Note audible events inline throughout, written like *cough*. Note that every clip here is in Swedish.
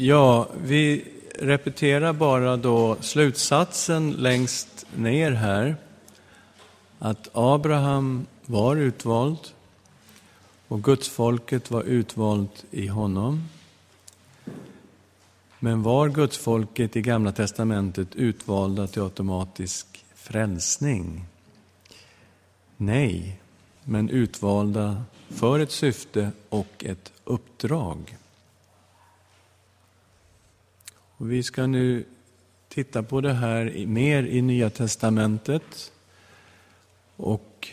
Ja, vi repeterar bara då slutsatsen längst ner här. Att Abraham var utvald och Gudsfolket var utvalt i honom. Men var Gudsfolket i Gamla testamentet utvalda till automatisk frälsning? Nej, men utvalda för ett syfte och ett uppdrag. Och vi ska nu titta på det här mer i Nya testamentet och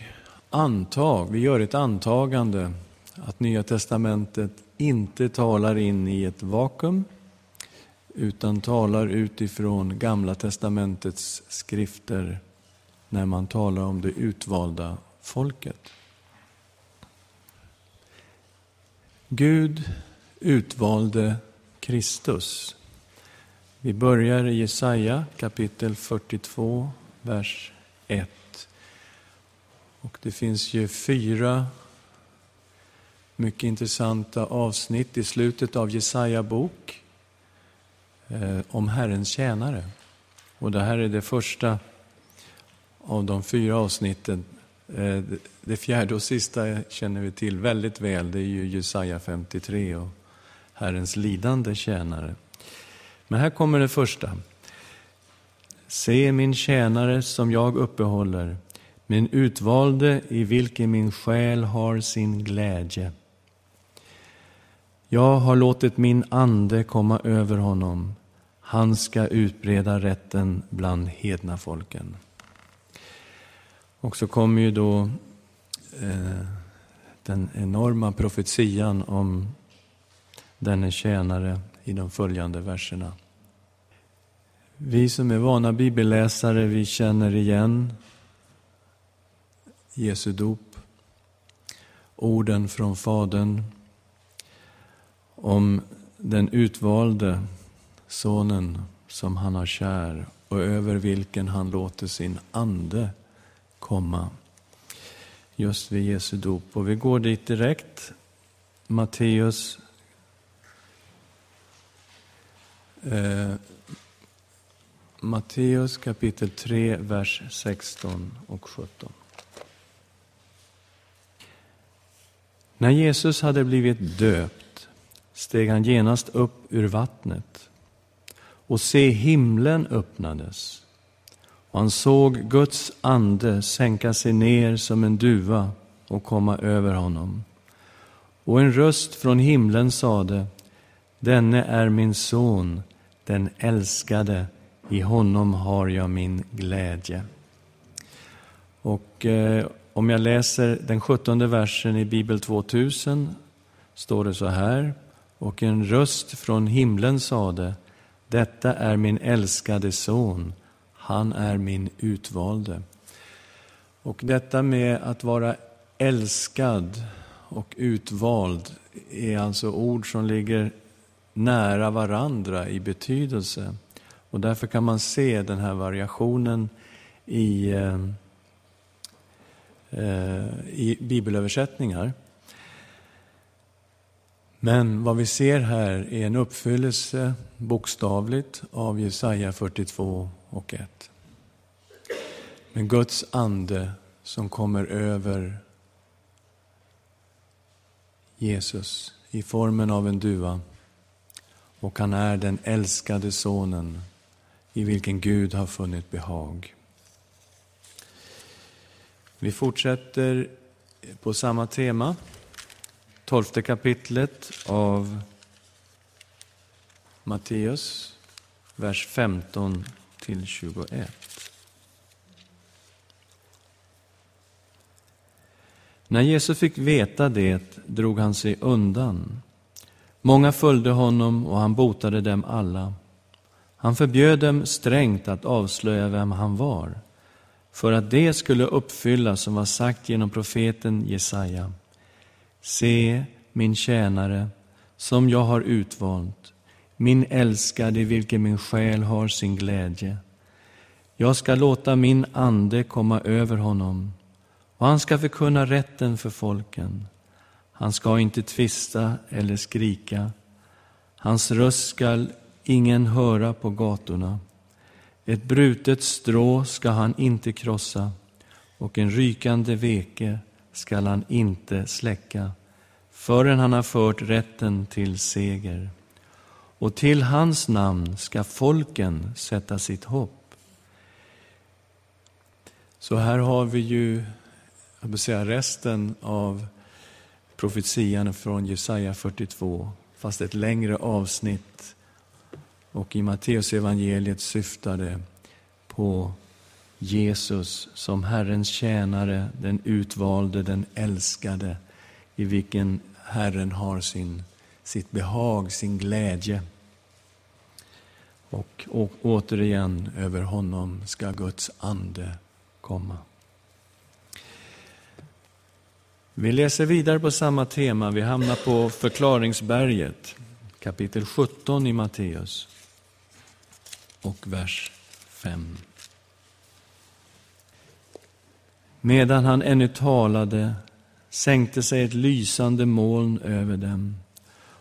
anta, vi gör ett antagande att Nya testamentet inte talar in i ett vakuum utan talar utifrån Gamla testamentets skrifter när man talar om det utvalda folket. Gud utvalde Kristus. Vi börjar i Jesaja kapitel 42, vers 1. Och det finns ju fyra mycket intressanta avsnitt i slutet av Jesaja bok eh, om Herrens tjänare. Och det här är det första av de fyra avsnitten. Eh, det fjärde och sista känner vi till väldigt väl. Det är ju Jesaja 53 och Herrens lidande tjänare. Men här kommer det första. Se min tjänare som jag uppehåller, min utvalde i vilken min själ har sin glädje. Jag har låtit min ande komma över honom. Han ska utbreda rätten bland hedna folken. Och så kommer ju då eh, den enorma profetian om denne tjänare i de följande verserna. Vi som är vana bibelläsare, vi känner igen Jesu dop, orden från Fadern om den utvalde sonen som han har kär och över vilken han låter sin ande komma. Just vid Jesu dop. Och vi går dit direkt. Matteus eh, Matteus kapitel 3, vers 16 och 17. När Jesus hade blivit döpt steg han genast upp ur vattnet och se himlen öppnades och han såg Guds ande sänka sig ner som en duva och komma över honom. Och en röst från himlen sade, denne är min son, den älskade, i honom har jag min glädje. Och eh, om jag läser den sjuttonde versen i Bibel 2000 står det så här. Och en röst från himlen sade, detta är min älskade son, han är min utvalde. Och detta med att vara älskad och utvald är alltså ord som ligger nära varandra i betydelse. Och därför kan man se den här variationen i, eh, eh i bibelöversättningar. Men vad vi ser här är en uppfyllelse bokstavligt av Jesaja 42 och 1. Men Guds ande som kommer över Jesus i formen av en duva och han är den älskade sonen i vilken Gud har funnit behag. Vi fortsätter på samma tema, tolfte kapitlet av Matteus, vers 15 till 21. När Jesus fick veta det drog han sig undan. Många följde honom och han botade dem alla. Han förbjöd dem strängt att avslöja vem han var, för att det skulle uppfyllas som var sagt genom profeten Jesaja. Se, min tjänare, som jag har utvalt, min älskade i vilken min själ har sin glädje. Jag ska låta min ande komma över honom, och han ska förkunna rätten för folken. Han ska inte tvista eller skrika, Hans röst skall ingen höra på gatorna. Ett brutet strå ska han inte krossa och en rykande veke skall han inte släcka förrän han har fört rätten till seger. Och till hans namn ska folken sätta sitt hopp. Så här har vi ju jag vill säga, resten av profetian från Jesaja 42, fast ett längre avsnitt. Och i Matteus evangeliet syftade på Jesus som Herrens tjänare, den utvalde, den älskade, i vilken Herren har sin, sitt behag, sin glädje. Och, och återigen, över honom ska Guds ande komma. Vi läser vidare på samma tema. Vi hamnar på förklaringsberget, kapitel 17 i Matteus och vers 5. Medan han ännu talade sänkte sig ett lysande moln över dem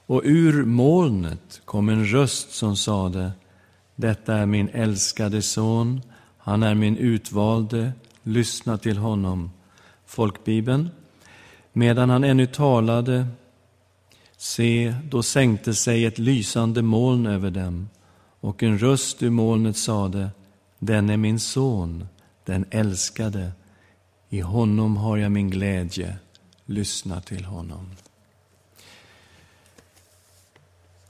och ur molnet kom en röst som sade Detta är min älskade son, han är min utvalde, lyssna till honom. Folkbibeln Medan han ännu talade, se, då sänkte sig ett lysande moln över dem, och en röst ur molnet sade, den är min son, den älskade, i honom har jag min glädje, lyssna till honom.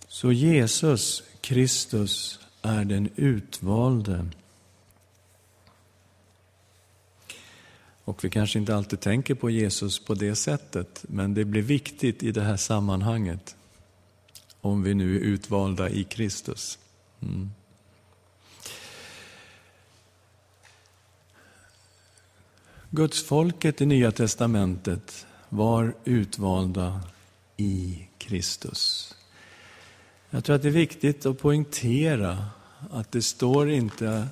Så Jesus Kristus är den utvalde. Och vi kanske inte alltid tänker på Jesus på det sättet, men det blir viktigt i det här sammanhanget. Om vi nu är utvalda i Kristus. Mm. Gudsfolket i Nya testamentet var utvalda i Kristus. Jag tror att det är viktigt att poängtera att det står inte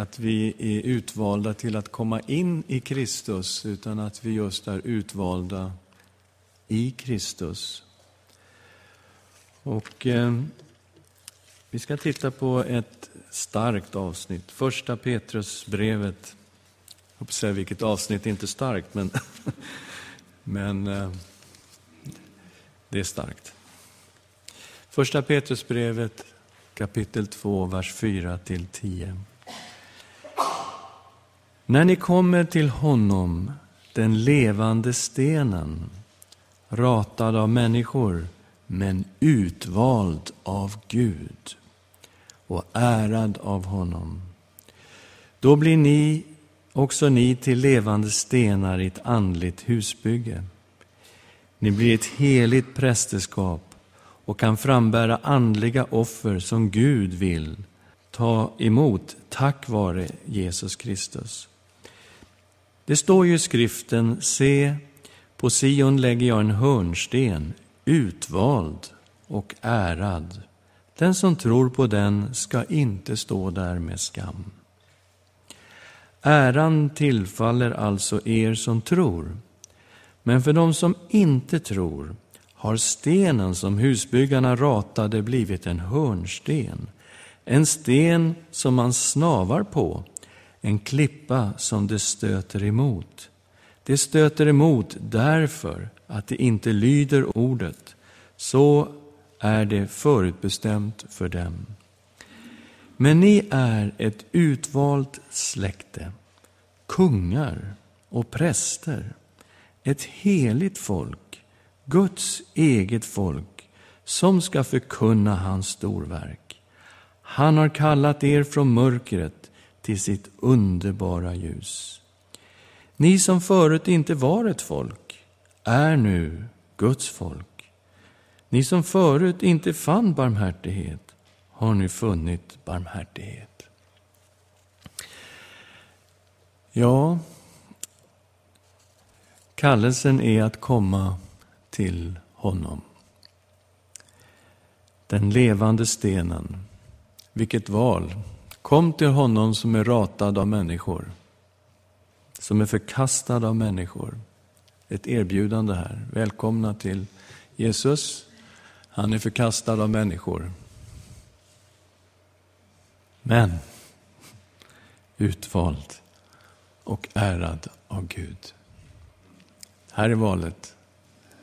att vi är utvalda till att komma in i Kristus, utan att vi just är utvalda i Kristus. Och eh, Vi ska titta på ett starkt avsnitt, Första Petrusbrevet. Jag hoppas säga vilket avsnitt inte starkt, men, *laughs* men eh, det är starkt. Första Petrusbrevet kapitel 2, vers 4 till 10. När ni kommer till honom, den levande stenen, ratad av människor, men utvald av Gud och ärad av honom. Då blir ni, också ni, till levande stenar i ett andligt husbygge. Ni blir ett heligt prästerskap och kan frambära andliga offer som Gud vill ta emot tack vare Jesus Kristus. Det står ju i skriften, se, på Sion lägger jag en hörnsten, utvald och ärad. Den som tror på den ska inte stå där med skam. Äran tillfaller alltså er som tror. Men för dem som inte tror har stenen som husbyggarna ratade blivit en hörnsten, en sten som man snavar på en klippa som det stöter emot. Det stöter emot därför att det inte lyder ordet. Så är det förutbestämt för dem. Men ni är ett utvalt släkte, kungar och präster, ett heligt folk, Guds eget folk, som ska förkunna hans storverk. Han har kallat er från mörkret till sitt underbara ljus. Ni som förut inte var ett folk är nu Guds folk. Ni som förut inte fann barmhärtighet har nu funnit barmhärtighet. Ja, kallelsen är att komma till honom. Den levande stenen. Vilket val! Kom till honom som är ratad av människor, som är förkastad av människor. Ett erbjudande här. Välkomna till Jesus. Han är förkastad av människor. Men utvald och ärad av Gud. Här är valet.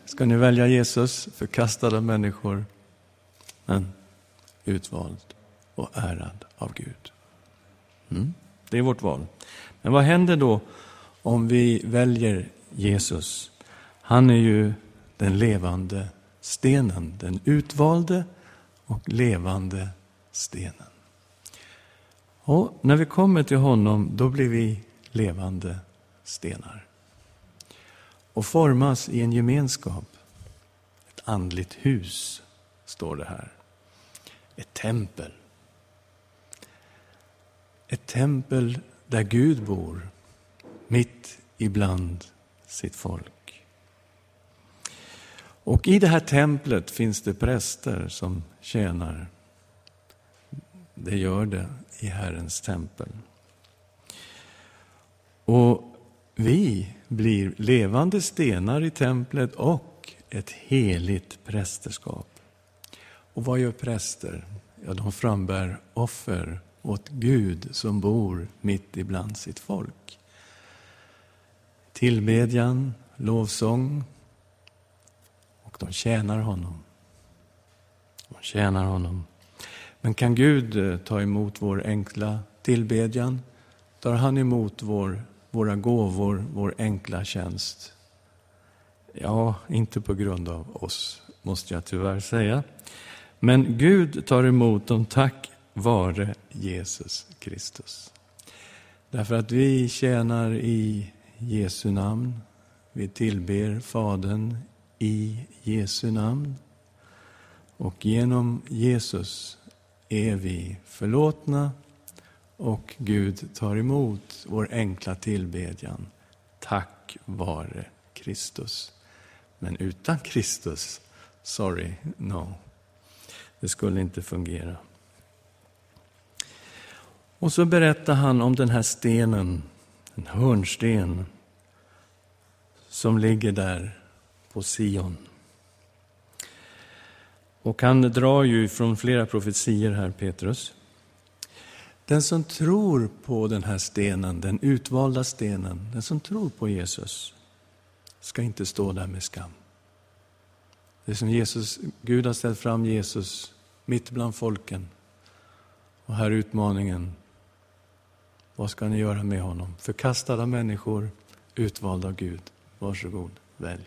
Ska ni välja Jesus, förkastad av människor, men utvald och ärad av Gud? Mm, det är vårt val. Men vad händer då om vi väljer Jesus? Han är ju den levande stenen, den utvalde och levande stenen. Och när vi kommer till honom, då blir vi levande stenar och formas i en gemenskap. Ett andligt hus, står det här. Ett tempel. Ett tempel där Gud bor, mitt ibland sitt folk. Och i det här templet finns det präster som tjänar. Det gör det i Herrens tempel. Och vi blir levande stenar i templet och ett heligt prästerskap. Och vad gör präster? Ja, de frambär offer åt Gud som bor mitt ibland sitt folk. Tillbedjan, lovsång och de tjänar honom. De tjänar honom. Men kan Gud eh, ta emot vår enkla tillbedjan? Tar han emot vår våra gåvor, vår enkla tjänst? Ja, inte på grund av oss, måste jag tyvärr säga. Men Gud tar emot dem tack vare Jesus Kristus. Därför att vi tjänar i Jesu namn. Vi tillber Fadern i Jesu namn. Och genom Jesus är vi förlåtna och Gud tar emot vår enkla tillbedjan tack vare Kristus. Men utan Kristus, sorry, no. Det skulle inte fungera. Och så berättar han om den här stenen, en hörnsten som ligger där på Sion. Och han drar ju från flera profetier här, Petrus. Den som tror på den här stenen, den utvalda stenen, den som tror på Jesus, ska inte stå där med skam. Det är som Jesus, Gud har ställt fram Jesus mitt bland folken. Och här är utmaningen. Vad ska ni göra med honom? Förkastad av människor, utvald av Gud. Varsågod, välj.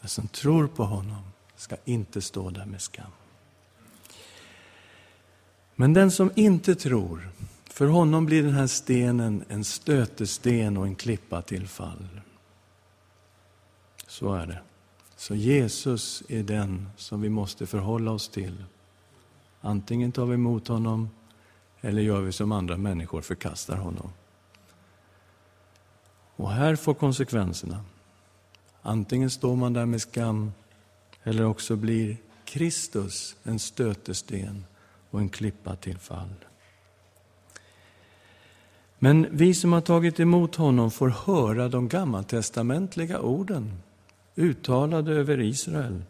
Den som tror på honom ska inte stå där med skam. Men den som inte tror, för honom blir den här stenen en stötesten och en klippa till fall. Så är det. Så Jesus är den som vi måste förhålla oss till. Antingen tar vi emot honom eller gör vi som andra människor, förkastar honom. Och här får konsekvenserna. Antingen står man där med skam eller också blir Kristus en stötesten och en klippa till fall. Men vi som har tagit emot honom får höra de gammaltestamentliga orden uttalade över Israel.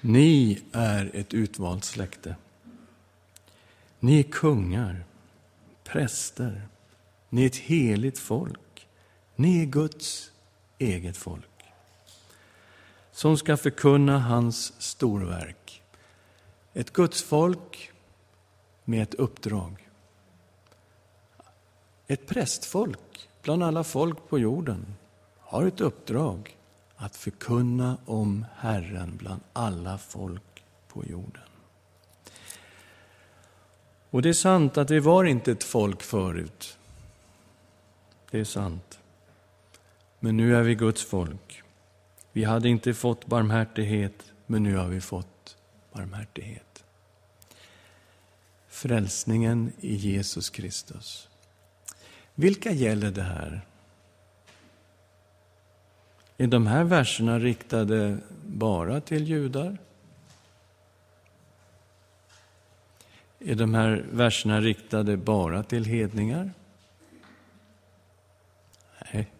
Ni är ett utvalt släkte. Ni är kungar, präster. Ni är ett heligt folk. Ni är Guds eget folk som ska förkunna hans storverk. Ett Guds folk med ett uppdrag. Ett prästfolk bland alla folk på jorden har ett uppdrag att förkunna om Herren bland alla folk på jorden. Och det är sant att vi var inte ett folk förut. Det är sant. Men nu är vi Guds folk. Vi hade inte fått barmhärtighet, men nu har vi fått barmhärtighet. Frälsningen i Jesus Kristus. Vilka gäller det här? Är de här verserna riktade bara till judar? Är de här verserna riktade bara till hedningar? Nej.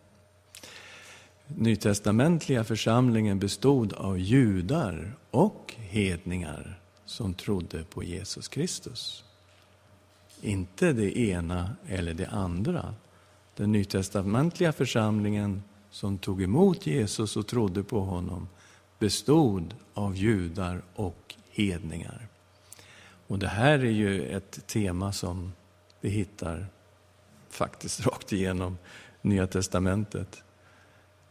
nytestamentliga församlingen bestod av judar och hedningar som trodde på Jesus Kristus. Inte det ena eller det andra. Den nytestamentliga församlingen som tog emot Jesus och trodde på honom bestod av judar och hedningar. Och det här är ju ett tema som vi hittar faktiskt *laughs* rakt igenom Nya testamentet.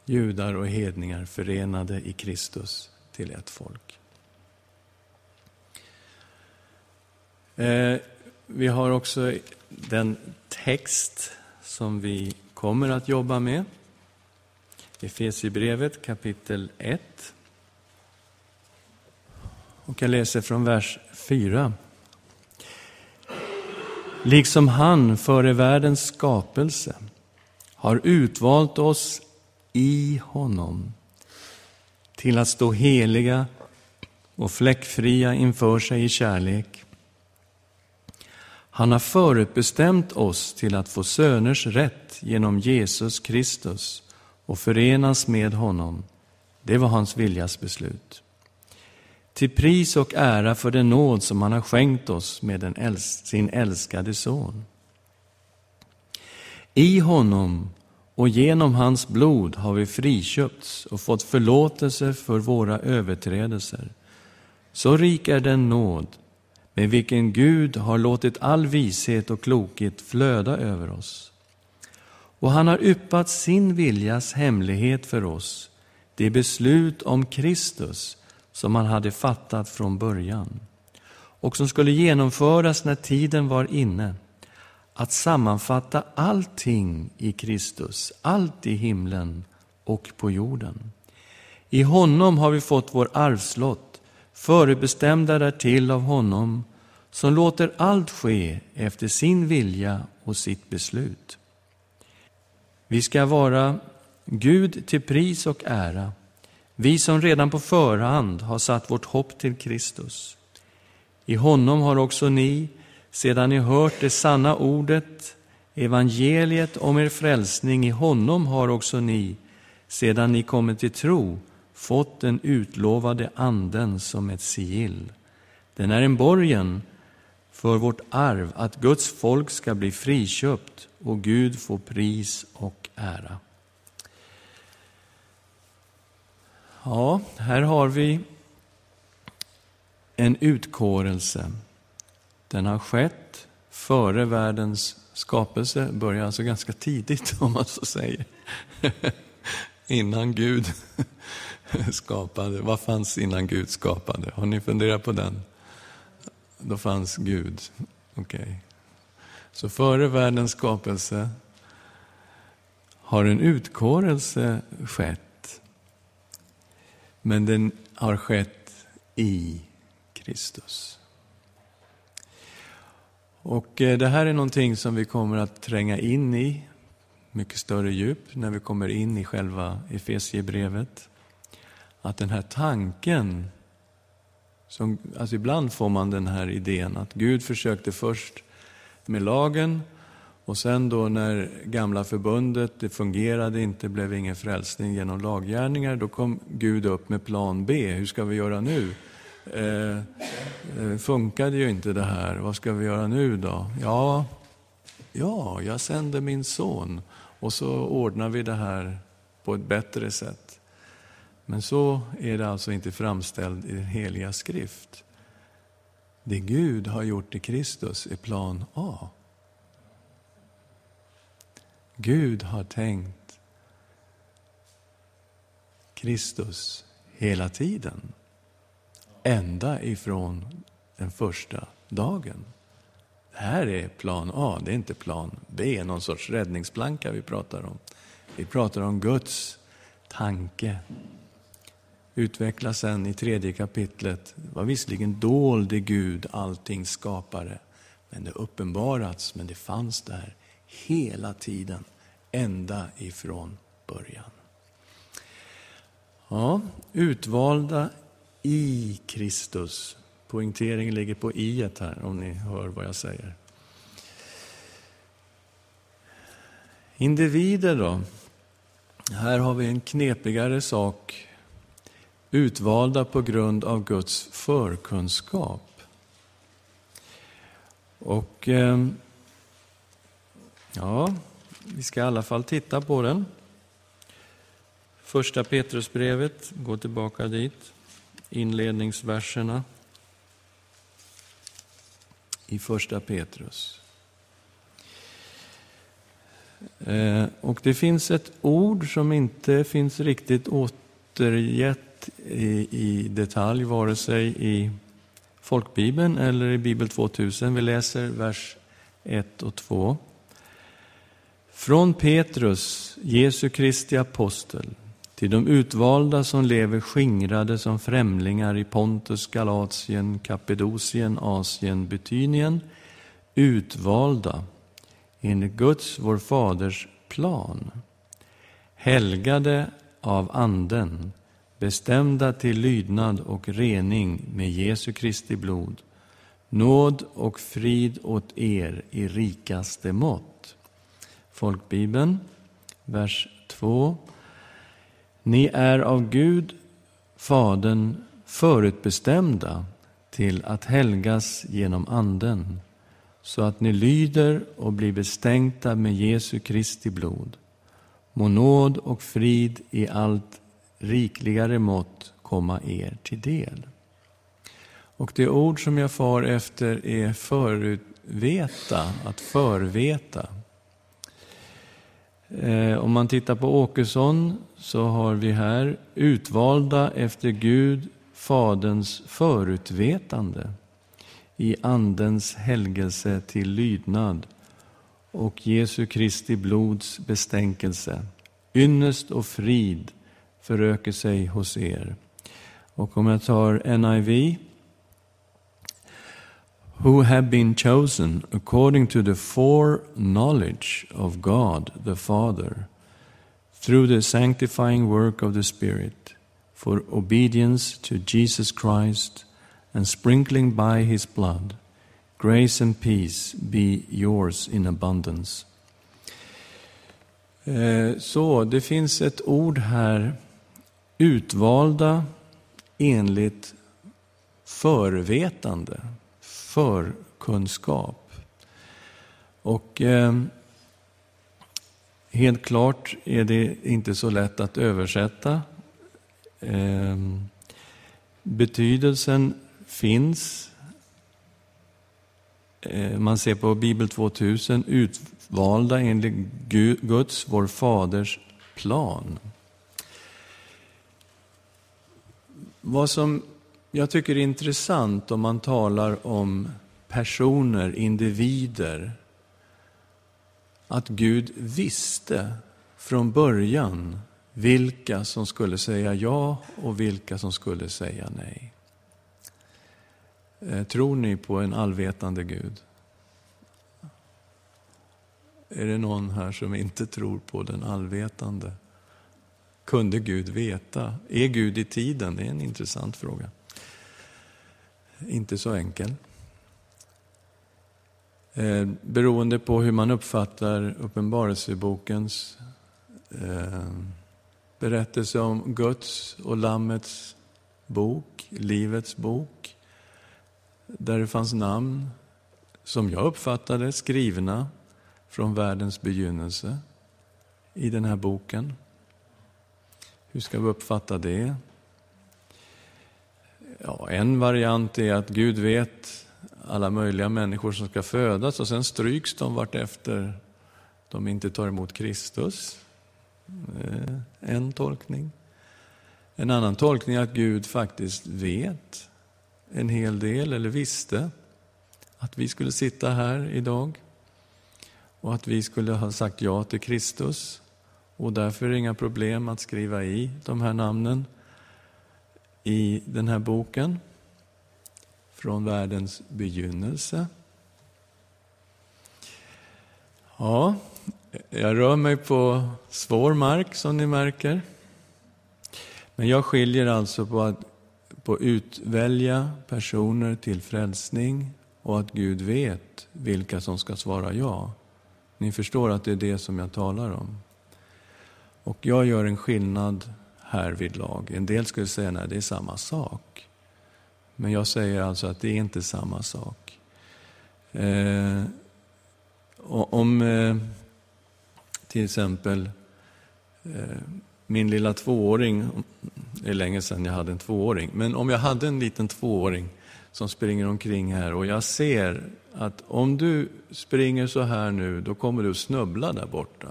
Judar och hedningar förenade i Kristus till ett folk. Eh, vi har också den text som vi kommer att jobba med. Efesierbrevet kapitel 1. Och jag läser från vers 4. Liksom han före världens skapelse har utvalt oss i honom till att stå heliga och fläckfria inför sig i kärlek. Han har förutbestämt oss till att få söners rätt genom Jesus Kristus och förenas med honom. Det var hans viljas beslut. Till pris och ära för den nåd som han har skänkt oss med den äls sin älskade son. I honom och genom hans blod har vi friköpts och fått förlåtelse för våra överträdelser. Så rik är den nåd med vilken Gud har låtit all vishet och klokhet flöda över oss. Och han har yppat sin viljas hemlighet för oss, det beslut om Kristus som han hade fattat från början och som skulle genomföras när tiden var inne att sammanfatta allting i Kristus, allt i himlen och på jorden. I honom har vi fått vår arvslott, förebestämda därtill av honom som låter allt ske efter sin vilja och sitt beslut. Vi ska vara Gud till pris och ära, vi som redan på förhand har satt vårt hopp till Kristus. I honom har också ni, sedan ni hört det sanna ordet, evangeliet om er frälsning, i honom har också ni, sedan ni kommit till tro, fått den utlovade anden som ett sigill. Den är en borgen för vårt arv, att Guds folk ska bli friköpt och Gud få pris och ära. Ja, här har vi en utkårelse. Den har skett före världens skapelse, börjar alltså ganska tidigt *laughs* om man så säger. *laughs* innan Gud *laughs* skapade. Vad fanns innan Gud skapade? Har ni funderat på den? Då fanns Gud. Okej. Okay. Så före världens skapelse har en utkårelse skett. Men den har skett i Kristus. Och eh, det här är någonting som vi kommer att tränga in i mycket större djup när vi kommer in i själva Efesiebrevet. Att den här tanken, som, alltså ibland får man den här idén att Gud försökte först med lagen och sen då när gamla förbundet, det fungerade inte, blev ingen frälsning genom laggärningar, då kom Gud upp med plan B. Hur ska vi göra nu? Eh, eh, funkade ju inte det här, vad ska vi göra nu då? Ja, ja, jag sänder min son och så ordnar vi det här på ett bättre sätt. Men så är det alltså inte framställt i den heliga skrift. Det Gud har gjort i Kristus är plan A. Gud har tänkt Kristus hela tiden. Ända ifrån den första dagen. Det här är plan A, det är inte plan B, någon sorts räddningsplanka vi pratar om. Vi pratar om Guds tanke. Utvecklas sen i tredje kapitlet. Det var visserligen dold i Gud allting skapare, men det uppenbarats, men det fanns där hela tiden, ända ifrån början. Ja, utvalda i Kristus. Poängteringen ligger på i här, om ni hör vad jag säger. Individer då? Här har vi en knepigare sak. Utvalda på grund av Guds förkunskap. Och eh, ja, vi ska i alla fall titta på den. Första Petrusbrevet, gå tillbaka dit. Inledningsverserna i Första Petrus. Eh, och det finns ett ord som inte finns riktigt återgett i, i detalj, vare sig i folkbibeln eller i Bibel 2000. Vi läser vers 1 och 2. Från Petrus, Jesu Kristi apostel, till de utvalda som lever skingrade som främlingar i Pontus, Galatien, Kappadokien, Asien, Betynien, utvalda enligt Guds, vår Faders plan, helgade av Anden, bestämda till lydnad och rening med Jesu Kristi blod, nåd och frid åt er i rikaste mått. Folkbibeln, vers 2. Ni är av Gud, Fadern, förutbestämda till att helgas genom Anden så att ni lyder och blir bestänkta med Jesu Kristi blod. Må nåd och frid i allt rikligare mått komma er till del. Och det ord som jag far efter är förutveta, att förveta. Eh, om man tittar på Åkesson så har vi här utvalda efter Gud, Faderns förutvetande i Andens helgelse till lydnad och Jesu Kristi blods bestänkelse. Ynnest och frid föröker sig hos er. Och om jag tar NIV. Who have been chosen according to the foreknowledge of God the Father through the sanctifying work of the Spirit for obedience to Jesus Christ and sprinkling by his blood. Grace and peace be yours in abundance. Eh, så, det finns ett ord här, utvalda enligt förvetande, förkunskap. Och eh, helt klart är det inte så lätt att översätta. Eh, betydelsen finns. Eh, man ser på Bibel 2000, utvalda enligt Guds, vår faders plan. Vad som jag tycker det är intressant om man talar om personer, individer, att Gud visste från början vilka som skulle säga ja och vilka som skulle säga nej. Eh, tror ni på en allvetande Gud? Är det någon här som inte tror på den allvetande? Kunde Gud veta? Är Gud i tiden? Det är en intressant fråga. Inte så enkel. Eh, beroende på hur man uppfattar Uppenbarelsebokens eh, berättelse om Guds och Lammets bok, Livets bok, där det fanns namn, som jag uppfattade skrivna från världens begynnelse i den här boken. Hur ska vi uppfatta det? Ja, en variant är att Gud vet alla möjliga människor som ska födas och sen stryks de vartefter de inte tar emot Kristus. Eh, en tolkning. En annan tolkning är att Gud faktiskt vet en hel del, eller visste, att vi skulle sitta här idag och att vi skulle ha sagt ja till Kristus. Och därför är det inga problem att skriva i de här namnen i den här boken från världens begynnelse. Ja, jag rör mig på svår mark som ni märker. Men jag skiljer alltså på att på utvälja personer till frälsning och att Gud vet vilka som ska svara ja. Ni förstår att det är det som jag talar om. Och jag gör en skillnad här vid lag. En del skulle säga att det är samma sak. Men jag säger alltså att det är inte samma sak. Eh, om eh, till exempel eh, min lilla tvååring, det är länge sedan jag hade en tvååring, men om jag hade en liten tvååring som springer omkring här och jag ser att om du springer så här nu, då kommer du snubbla där borta.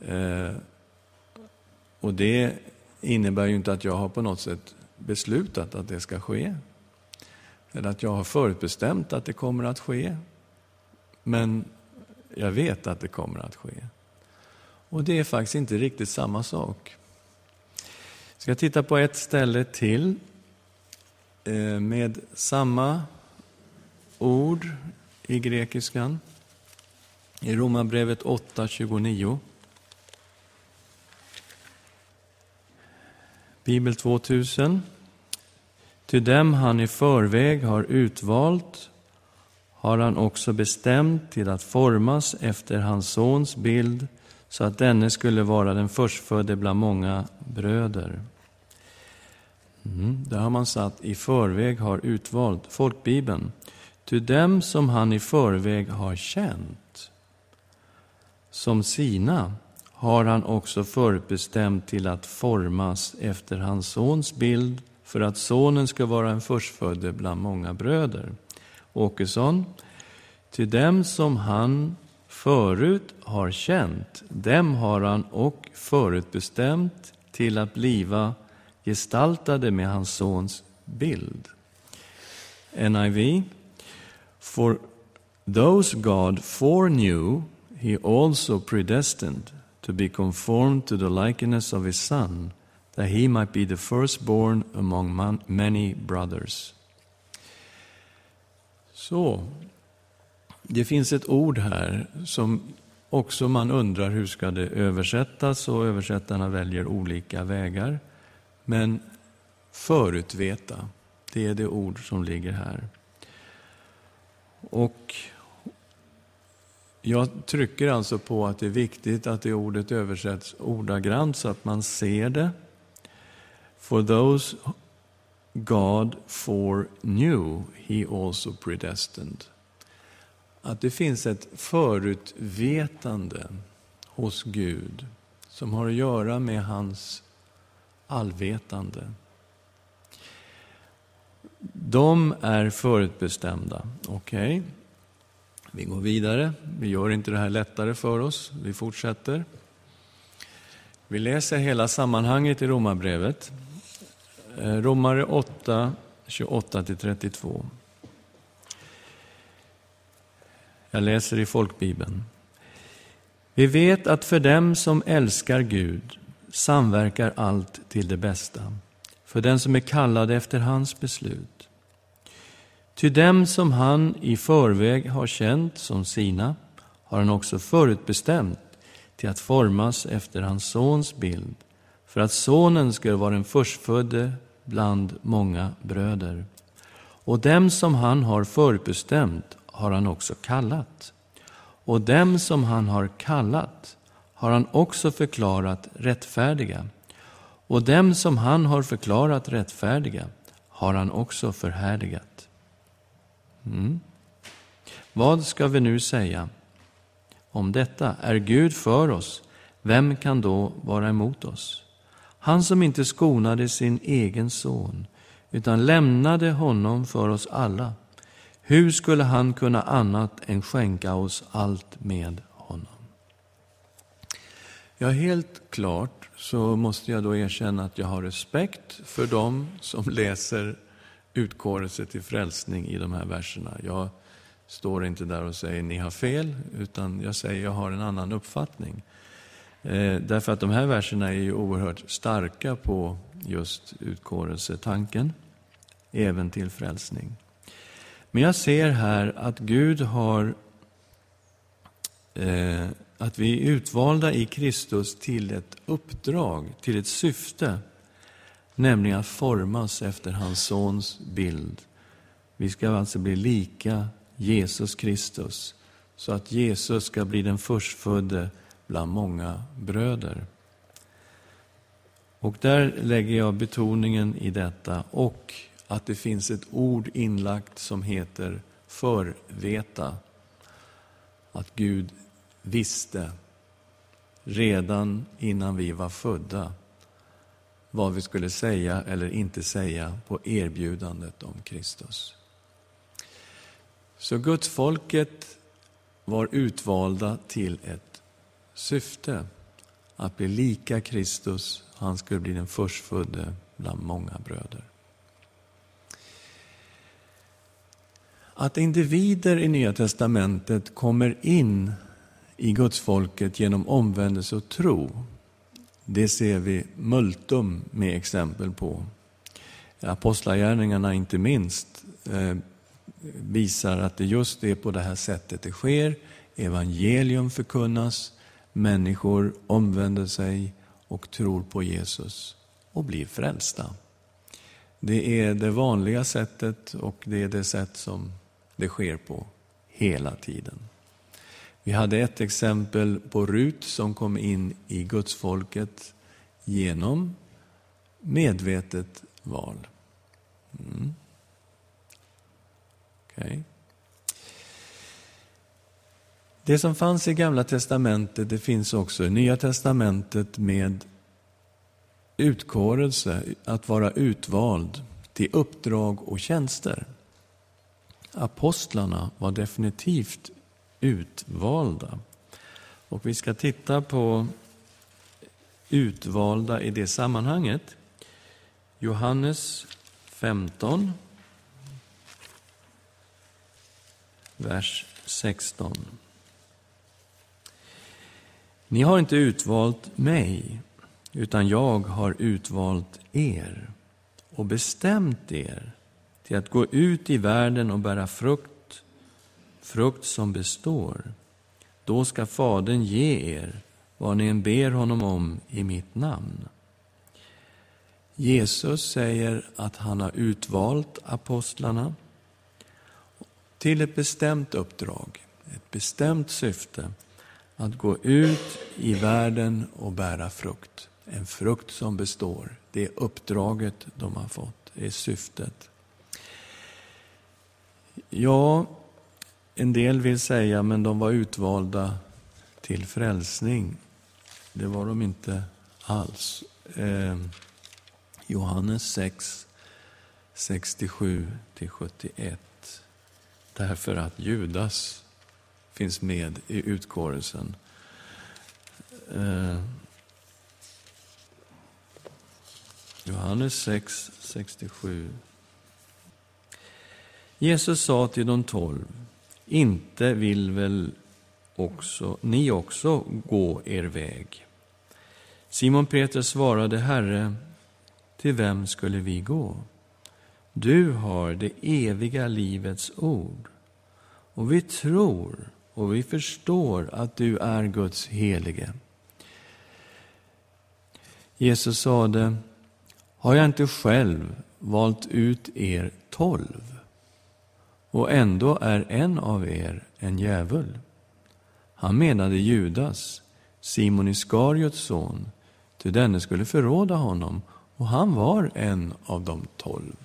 Eh, och det innebär ju inte att jag har på något sätt beslutat att det ska ske. Eller att jag har förutbestämt att det kommer att ske. Men jag vet att det kommer att ske. Och det är faktiskt inte riktigt samma sak. Jag ska titta på ett ställe till eh, med samma ord i grekiskan. I Romarbrevet 8.29. Bibel 2000. Till dem han i förväg har utvalt har han också bestämt till att formas efter hans sons bild så att denne skulle vara den förstfödde bland många bröder. Mm, där har man satt i förväg har utvalt, folkbibeln. Till dem som han i förväg har känt som sina har han också förutbestämt till att formas efter hans sons bild för att sonen ska vara en förstfödde bland många bröder. Åkesson, till dem som han förut har känt, dem har han och förutbestämt till att bliva gestaltade med hans sons bild. NIV. For those God foreknew, he also predestined to be conformed to the likeness of his son, that he might be the firstborn among many brothers. Så, det finns ett ord här som också man undrar hur ska det översättas och översättarna väljer olika vägar. Men förutveta, det är det ord som ligger här. Och jag trycker alltså på att det är viktigt att det ordet översätts ordagrant så att man ser det. For those God foreknew, he also predestined. Att det finns ett förutvetande hos Gud som har att göra med hans allvetande. De är förutbestämda. Okej, okay vi går vidare. Vi gör inte det här lättare för oss. Vi fortsätter. Vi läser hela sammanhanget i Romarbrevet. Eh, Romare 8, 28-32. Jag läser i folkbibeln. Vi vet att för dem som älskar Gud samverkar allt till det bästa, för den som är kallad efter hans beslut. Ty dem som han i förväg har känt som sina har han också förutbestämt till att formas efter hans sons bild, för att sonen skulle vara den förstfödde bland många bröder. Och dem som han har förutbestämt har han också kallat. Och dem som han har kallat har han också förklarat rättfärdiga. Och dem som han har förklarat rättfärdiga har han också förhärdigat. Mm. Vad ska vi nu säga om detta? Är Gud för oss? Vem kan då vara emot oss? Han som inte skonade sin egen son, utan lämnade honom för oss alla. Hur skulle han kunna annat än skänka oss allt med honom? Ja, helt klart så måste jag då erkänna att jag har respekt för dem som *laughs* läser utkårelse till frälsning i de här verserna. Jag står inte där och säger ni har fel, utan jag säger jag har en annan uppfattning. Eh, därför att de här verserna är ju oerhört starka på just utkårelsetanken, även till frälsning. Men jag ser här att Gud har eh, att vi är utvalda i Kristus till ett uppdrag, till ett syfte, nämligen att formas efter hans sons bild. Vi ska alltså bli lika Jesus Kristus, så att Jesus ska bli den förstfödde bland många bröder. Och där lägger jag betoningen i detta och att det finns ett ord inlagt som heter förveta. Att Gud visste redan innan vi var födda vad vi skulle säga eller inte säga på erbjudandet om Kristus. Så Guds folket var utvalda till ett syfte, att bli lika Kristus. Han skulle bli den förstfödde bland många bröder. Att individer i Nya testamentet kommer in i Guds folket genom omvändelse och tro, det ser vi multum med exempel på. Apostlagärningarna inte minst eh, visar att det just är på det här sättet det sker. Evangelium förkunnas, människor omvänder sig och tror på Jesus och blir frälsta. Det är det vanliga sättet och det är det sätt som det sker på hela tiden. Vi hade ett exempel på Rut som kom in i gudsfolket genom medvetet val. Mm. Okay. Det som fanns i Gamla testamentet det finns också i Nya testamentet med utkårelse, att vara utvald till uppdrag och tjänster. Apostlarna var definitivt utvalda. Och vi ska titta på utvalda i det sammanhanget. Johannes 15, vers 16. Ni har inte utvalt mig, utan jag har utvalt er och bestämt er till att gå ut i världen och bära frukt, frukt som består. Då ska Fadern ge er vad ni än ber honom om i mitt namn. Jesus säger att han har utvalt apostlarna till ett bestämt uppdrag, ett bestämt syfte, att gå ut i världen och bära frukt. En frukt som består. Det är uppdraget de har fått, det är syftet. Ja, en del vill säga, men de var utvalda till frälsning. Det var de inte alls. Eh, Johannes 6, 67-71. Därför att Judas finns med i utkårelsen. Eh, Johannes 6, 67. Jesus sa till de tolv, inte vill väl också ni också gå er väg? Simon Petrus svarade, Herre, till vem skulle vi gå? Du har det eviga livets ord. Och vi tror och vi förstår att du är Guds helige. Jesus sade, har jag inte själv valt ut er tolv? Och ändå är en av er en djävul. Han menade Judas, Simon Iskariots son, ty denne skulle förråda honom, och han var en av de tolv.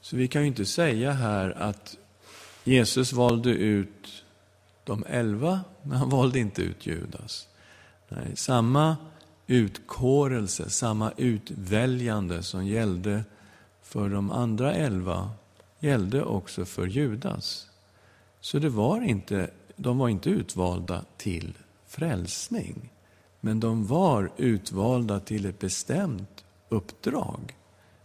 Så vi kan ju inte säga här att Jesus valde ut de elva, men han valde inte ut Judas. Nej, samma utkårelse, samma utväljande som gällde för de andra elva gällde också för Judas. Så det var inte, de var inte utvalda till frälsning, men de var utvalda till ett bestämt uppdrag,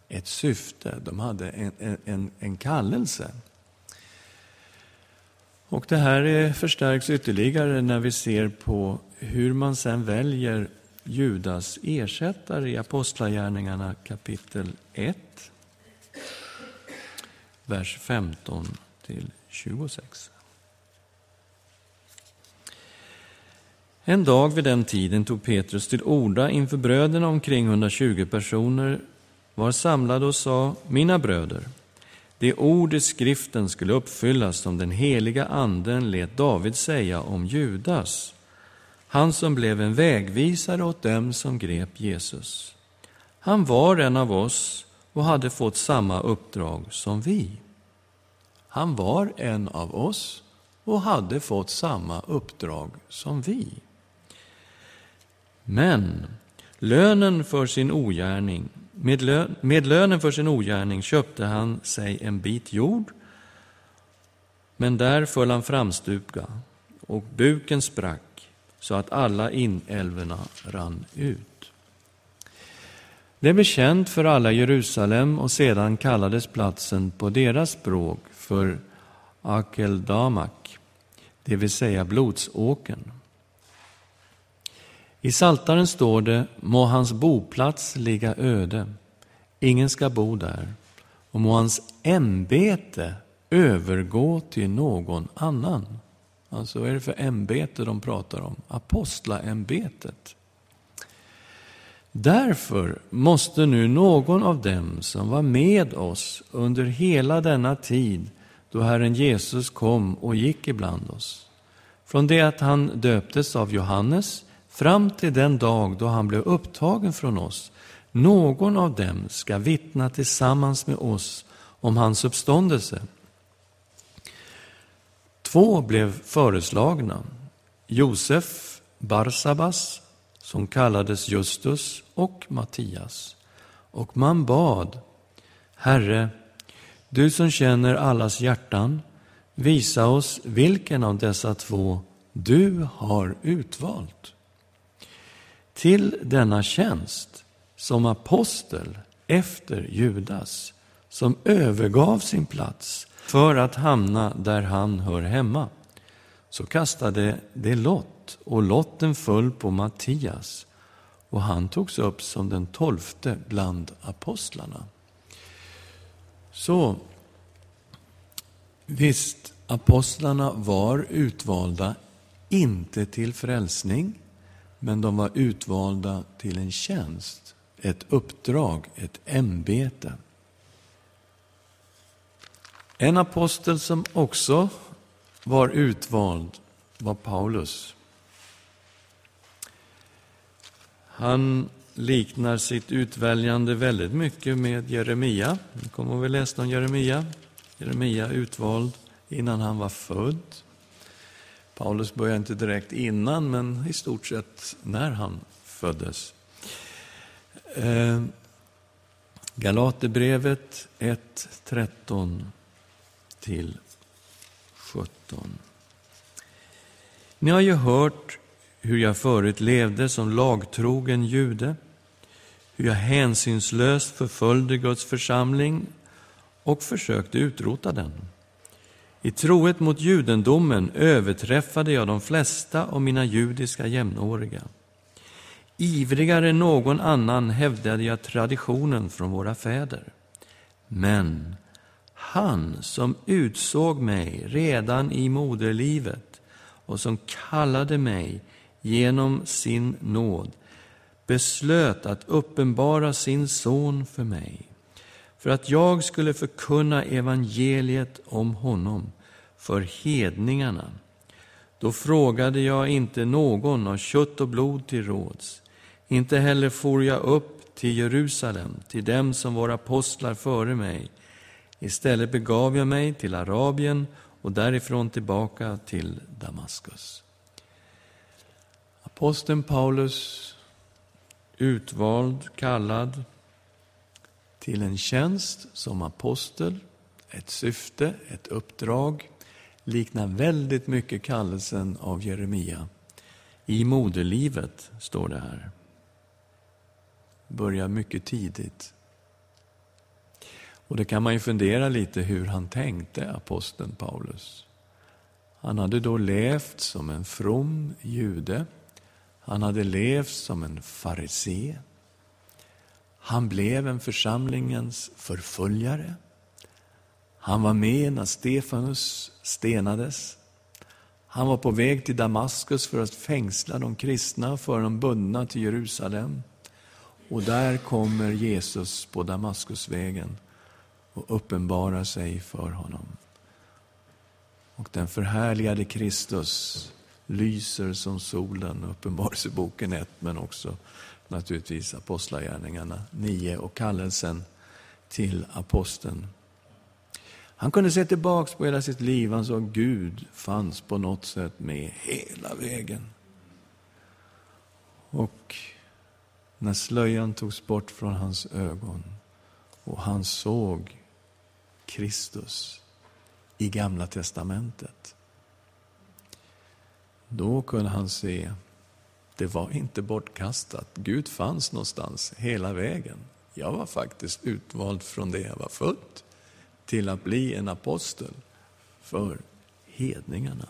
ett syfte. De hade en, en, en kallelse. Och det här förstärks ytterligare när vi ser på hur man sen väljer Judas ersättare i Apostlagärningarna kapitel 1, vers 15 till 26. En dag vid den tiden tog Petrus till orda inför bröderna omkring 120 personer var samlade och sa, mina bröder, det ord i skriften skulle uppfyllas som den heliga anden lät David säga om Judas, han som blev en vägvisare åt dem som grep Jesus. Han var en av oss och hade fått samma uppdrag som vi. Han var en av oss och hade fått samma uppdrag som vi. Men lönen för sin ogärning, med, lö, med lönen för sin ogärning köpte han sig en bit jord, men där föll han framstupa och buken sprack så att alla inälvorna rann ut. Det blev känt för alla Jerusalem och sedan kallades platsen på deras språk för Akeldamak, det vill säga blodsåken. I Saltaren står det, må hans boplats ligga öde, ingen ska bo där, och må hans ämbete övergå till någon annan. Alltså vad är det för ämbete de pratar om? Apostlaämbetet. Därför måste nu någon av dem som var med oss under hela denna tid då Herren Jesus kom och gick ibland oss, från det att han döptes av Johannes fram till den dag då han blev upptagen från oss, någon av dem ska vittna tillsammans med oss om hans uppståndelse. Två blev föreslagna, Josef Barsabas, som kallades Justus, och Mattias. Och man bad, Herre, du som känner allas hjärtan, visa oss vilken av dessa två du har utvalt till denna tjänst som apostel efter Judas, som övergav sin plats för att hamna där han hör hemma. Så kastade det lott, och lotten föll på Mattias, och han togs upp som den tolfte bland apostlarna. Så visst, apostlarna var utvalda, inte till frälsning, men de var utvalda till en tjänst, ett uppdrag, ett ämbete. En apostel som också var utvald var Paulus. Han liknar sitt utväljande väldigt mycket med Jeremia. Ni kommer väl läsa om Jeremia? Jeremia utvald innan han var född. Paulus började inte direkt innan, men i stort sett när han föddes. Eh, Galaterbrevet 1, 13 till 17. Ni har ju hört hur jag förut levde som lagtrogen jude, hur jag hänsynslöst förföljde Guds församling och försökte utrota den. I trohet mot judendomen överträffade jag de flesta av mina judiska jämnåriga. Ivrigare än någon annan hävdade jag traditionen från våra fäder. Men han som utsåg mig redan i moderlivet och som kallade mig genom sin nåd beslöt att uppenbara sin son för mig för att jag skulle förkunna evangeliet om honom för hedningarna. Då frågade jag inte någon av kött och blod till råds. Inte heller for jag upp till Jerusalem, till dem som var apostlar före mig. Istället begav jag mig till Arabien och därifrån tillbaka till Damaskus. Aposteln Paulus, utvald, kallad, till en tjänst som apostel, ett syfte, ett uppdrag, liknar väldigt mycket kallelsen av Jeremia. I moderlivet, står det här. Börjar mycket tidigt. Och det kan man ju fundera lite hur han tänkte, aposteln Paulus. Han hade då levt som en from jude. Han hade levt som en farisé. Han blev en församlingens förföljare. Han var med när Stefanus stenades. Han var på väg till Damaskus för att fängsla de kristna och föra dem bundna till Jerusalem. Och där kommer Jesus på Damaskusvägen och uppenbarar sig för honom. Och den förhärligade Kristus lyser som solen, Uppenbarelseboken 1, men också naturligtvis Apostlagärningarna 9 och kallelsen till aposteln. Han kunde se tillbaks på hela sitt liv. Han sa Gud fanns på något sätt med hela vägen. Och när slöjan togs bort från hans ögon och han såg Kristus i Gamla testamentet. Då kunde han se, det var inte bortkastat. Gud fanns någonstans hela vägen. Jag var faktiskt utvald från det jag var född till att bli en apostel för hedningarna.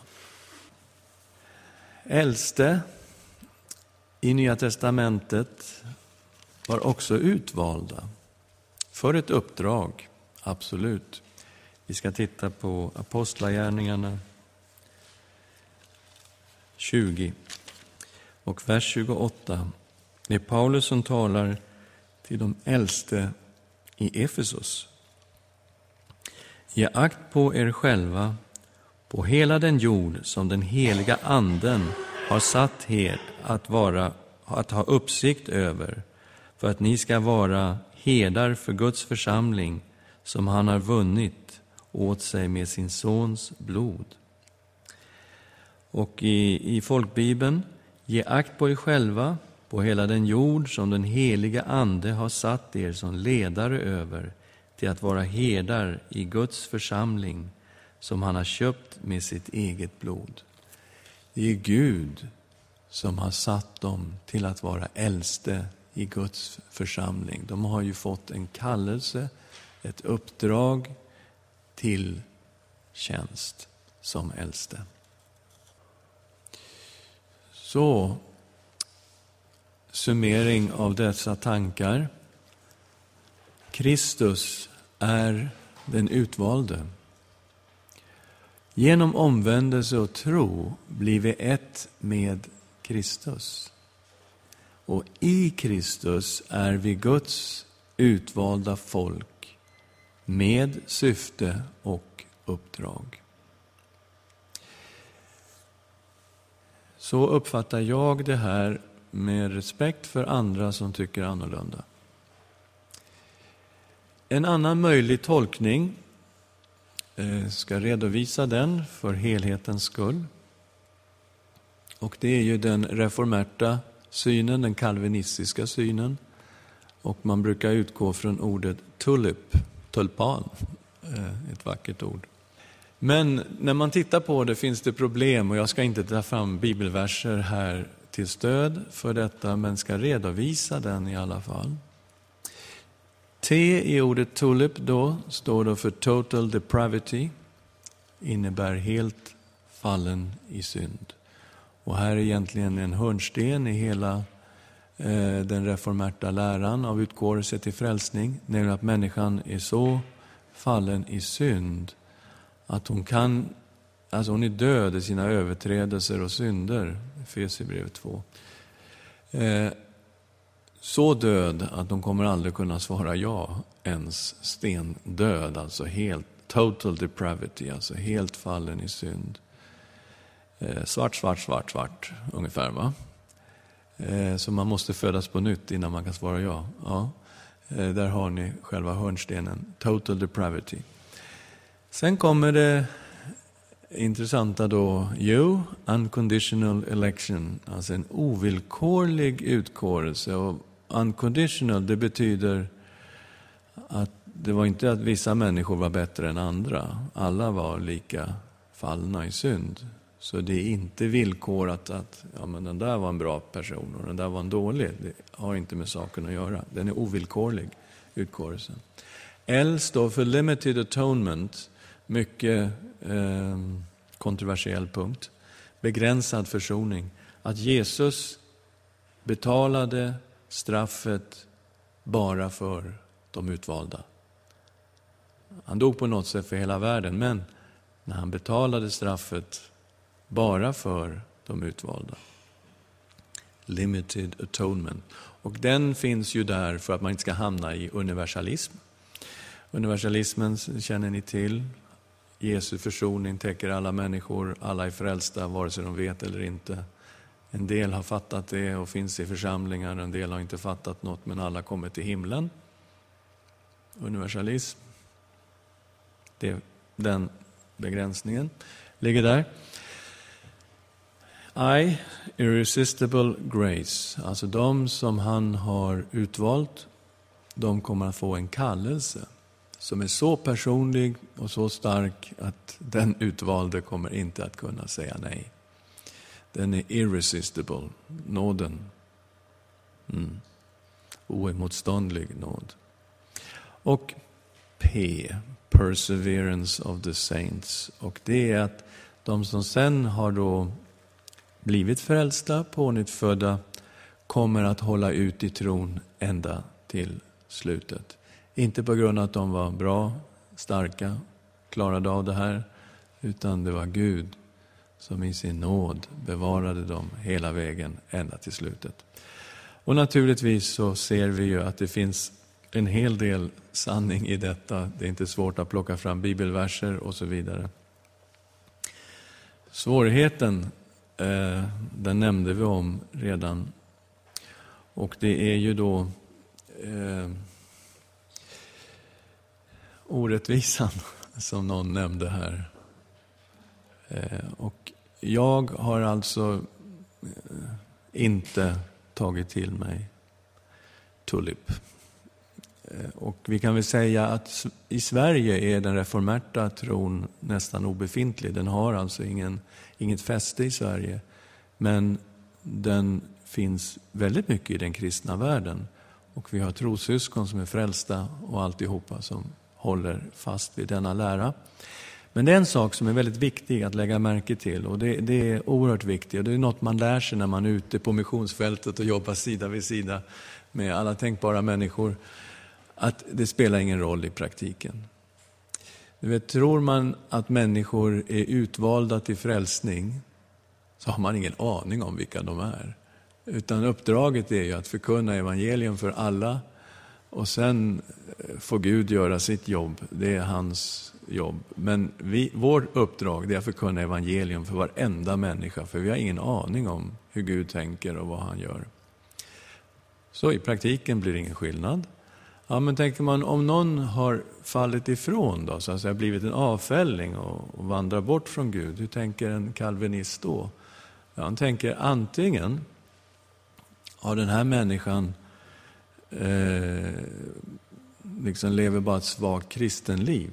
Äldste i Nya testamentet var också utvalda för ett uppdrag, absolut. Vi ska titta på Apostlagärningarna 20 och vers 28. Det är Paulus som talar till de äldste i Efesos. Ge akt på er själva, på hela den jord som den heliga Anden har satt er att, vara, att ha uppsikt över, för att ni ska vara herdar för Guds församling som han har vunnit åt sig med sin sons blod. Och i, i folkbibeln, ge akt på er själva, på hela den jord som den heliga Ande har satt er som ledare över, till att vara herdar i Guds församling som han har köpt med sitt eget blod. Det är Gud som har satt dem till att vara äldste i Guds församling. De har ju fått en kallelse, ett uppdrag till tjänst som äldste. Så, summering av dessa tankar. Kristus är den utvalde. Genom omvändelse och tro blir vi ett med Kristus. Och i Kristus är vi Guds utvalda folk med syfte och uppdrag. Så uppfattar jag det här med respekt för andra som tycker annorlunda. En annan möjlig tolkning, jag ska redovisa den för helhetens skull. Och det är ju den reformerta synen, den kalvinistiska synen. Och man brukar utgå från ordet tulip, tulpan, eh, ett vackert ord. Men när man tittar på det finns det problem och jag ska inte ta fram bibelverser här till stöd för detta, men ska redovisa den i alla fall. T i ordet tulip då står då för total depravity, innebär helt fallen i synd. Och här är egentligen en hörnsten i hela eh, den reformerta läran av utgåelse till frälsning, nämligen att människan är så fallen i synd att hon kan, alltså hon är död i sina överträdelser och synder, Efesierbrevet 2. Eh, så död att hon kommer aldrig kunna svara ja, ens stendöd, alltså helt total depravity, alltså helt fallen i synd. Eh, svart, svart, svart, svart, ungefär. va? Eh, så man måste födas på nytt innan man kan svara ja. ja. Eh, där har ni själva hörnstenen, total depravity. Sen kommer det intressanta då, you, unconditional election, alltså en ovillkorlig utkårelse. Och unconditional, det betyder att det var inte att vissa människor var bättre än andra. Alla var lika fallna i synd. Så det är inte villkorat att ja, men den där var en bra person och den där var en dålig. Det har inte med saken att göra. Den är ovillkorlig, utkårelsen. L står för limited atonement, mycket eh, kontroversiell punkt. Begränsad försoning. Att Jesus betalade straffet bara för de utvalda. Han dog på något sätt för hela världen, men när han betalade straffet bara för de utvalda. Limited atonement. Och den finns ju där för att man inte ska hamna i universalism. Universalismen känner ni till. Jesu försoning täcker alla människor, alla är frälsta vare sig de vet eller inte. En del har fattat det och finns i församlingar, en del har inte fattat något, men alla kommer till himlen. Universalism. Det, den begränsningen ligger där. I, irresistible grace, alltså de som han har utvalt, de kommer att få en kallelse som är så personlig och så stark att den utvalde kommer inte att kunna säga nej. Den är irresistible, nåden. Mm. Oemotståndlig nåd. Och P, perseverance of the saints. Och det är att de som sen har då blivit frälsta, pånyttfödda, kommer att hålla ut i tron ända till slutet. Inte på grund av att de var bra, starka, klarade av det här, utan det var Gud som i sin nåd bevarade dem hela vägen ända till slutet. Och naturligtvis så ser vi ju att det finns en hel del sanning i detta. Det är inte svårt att plocka fram bibelverser och så vidare. Svårigheten, eh, den nämnde vi om redan. Och det är ju då eh, orättvisan som någon nämnde här. Eh, och jag har alltså eh, inte tagit till mig Tulip. Eh, och vi kan väl säga att i Sverige är den reformerta tron nästan obefintlig. Den har alltså ingen, inget fäste i Sverige. Men den finns väldigt mycket i den kristna världen. Och vi har trossyskon som är frälsta och alltihopa som håller fast vid denna lära. Men det är en sak som är väldigt viktig att lägga märke till och det, det, är oerhört viktigt och det är något man lär sig när man är ute på missionsfältet och jobbar sida vid sida med alla tänkbara människor. Att det spelar ingen roll i praktiken. Du vet, tror man att människor är utvalda till frälsning så har man ingen aning om vilka de är. Utan uppdraget är ju att förkunna evangelium för alla och sen eh, får Gud göra sitt jobb. Det är hans jobb. Men vi, vårt uppdrag är att förkunna evangelium för varenda människa, för vi har ingen aning om hur Gud tänker och vad han gör. Så i praktiken blir det ingen skillnad. Ja, men tänker man om någon har fallit ifrån då, så att säga blivit en avfälling och, och vandrar bort från Gud, hur tänker en kalvinist då? Ja, han tänker antingen har den här människan eh, liksom lever bara ett svagt kristenliv.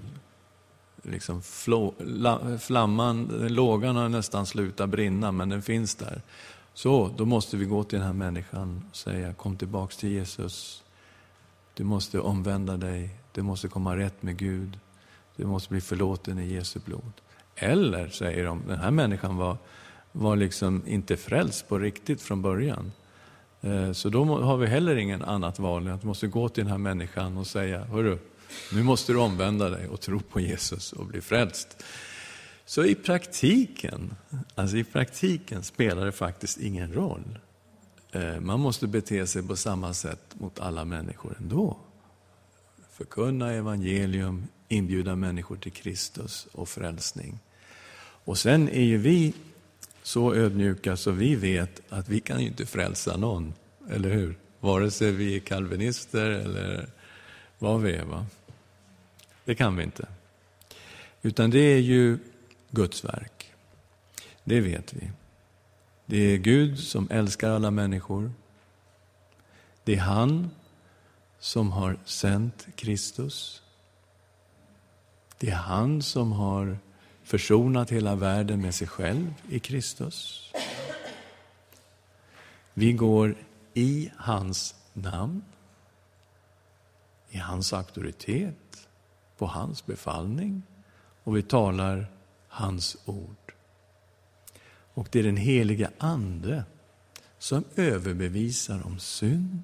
Liksom flå, la, flamman, lågan har nästan slutat brinna, men den finns där. Så, då måste vi gå till den här människan och säga, kom tillbaks till Jesus. Du måste omvända dig, du måste komma rätt med Gud. Du måste bli förlåten i Jesu blod. Eller, säger de, den här människan var, var liksom inte frälst på riktigt från början. Eh, så då har vi heller ingen annat val än att vi måste gå till den här människan och säga, hörru, nu måste du omvända dig och tro på Jesus och bli frälst. Så i praktiken, alltså i praktiken spelar det faktiskt ingen roll. Eh, man måste bete sig på samma sätt mot alla människor ändå. Förkunna evangelium, inbjuda människor till Kristus och frälsning. Och sen är ju vi så ödmjuka så vi vet att vi kan ju inte frälsa någon, eller hur? Vare sig vi är kalvinister eller vad vi är. Va? Det kan vi inte. Utan det är ju Guds verk. Det vet vi. Det är Gud som älskar alla människor. Det är han som har sänt Kristus. Det är han som har försonat hela världen med sig själv i Kristus. Vi går i hans namn, i hans auktoritet, på hans befallning och vi talar hans ord. Och det är den heliga Ande som överbevisar om synd,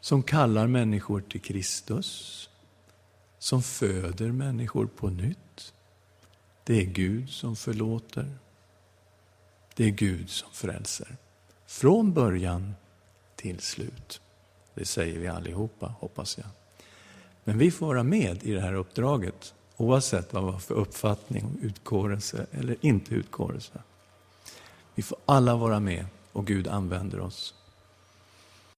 som kallar människor till Kristus, som föder människor på nytt. Det är Gud som förlåter. Det är Gud som frälser. Från början till slut. Det säger vi allihopa, hoppas jag. Men vi får vara med i det här uppdraget Oavsett vad vi har för uppfattning om utkårelse eller inte utkårelse. Vi får alla vara med och Gud använder oss.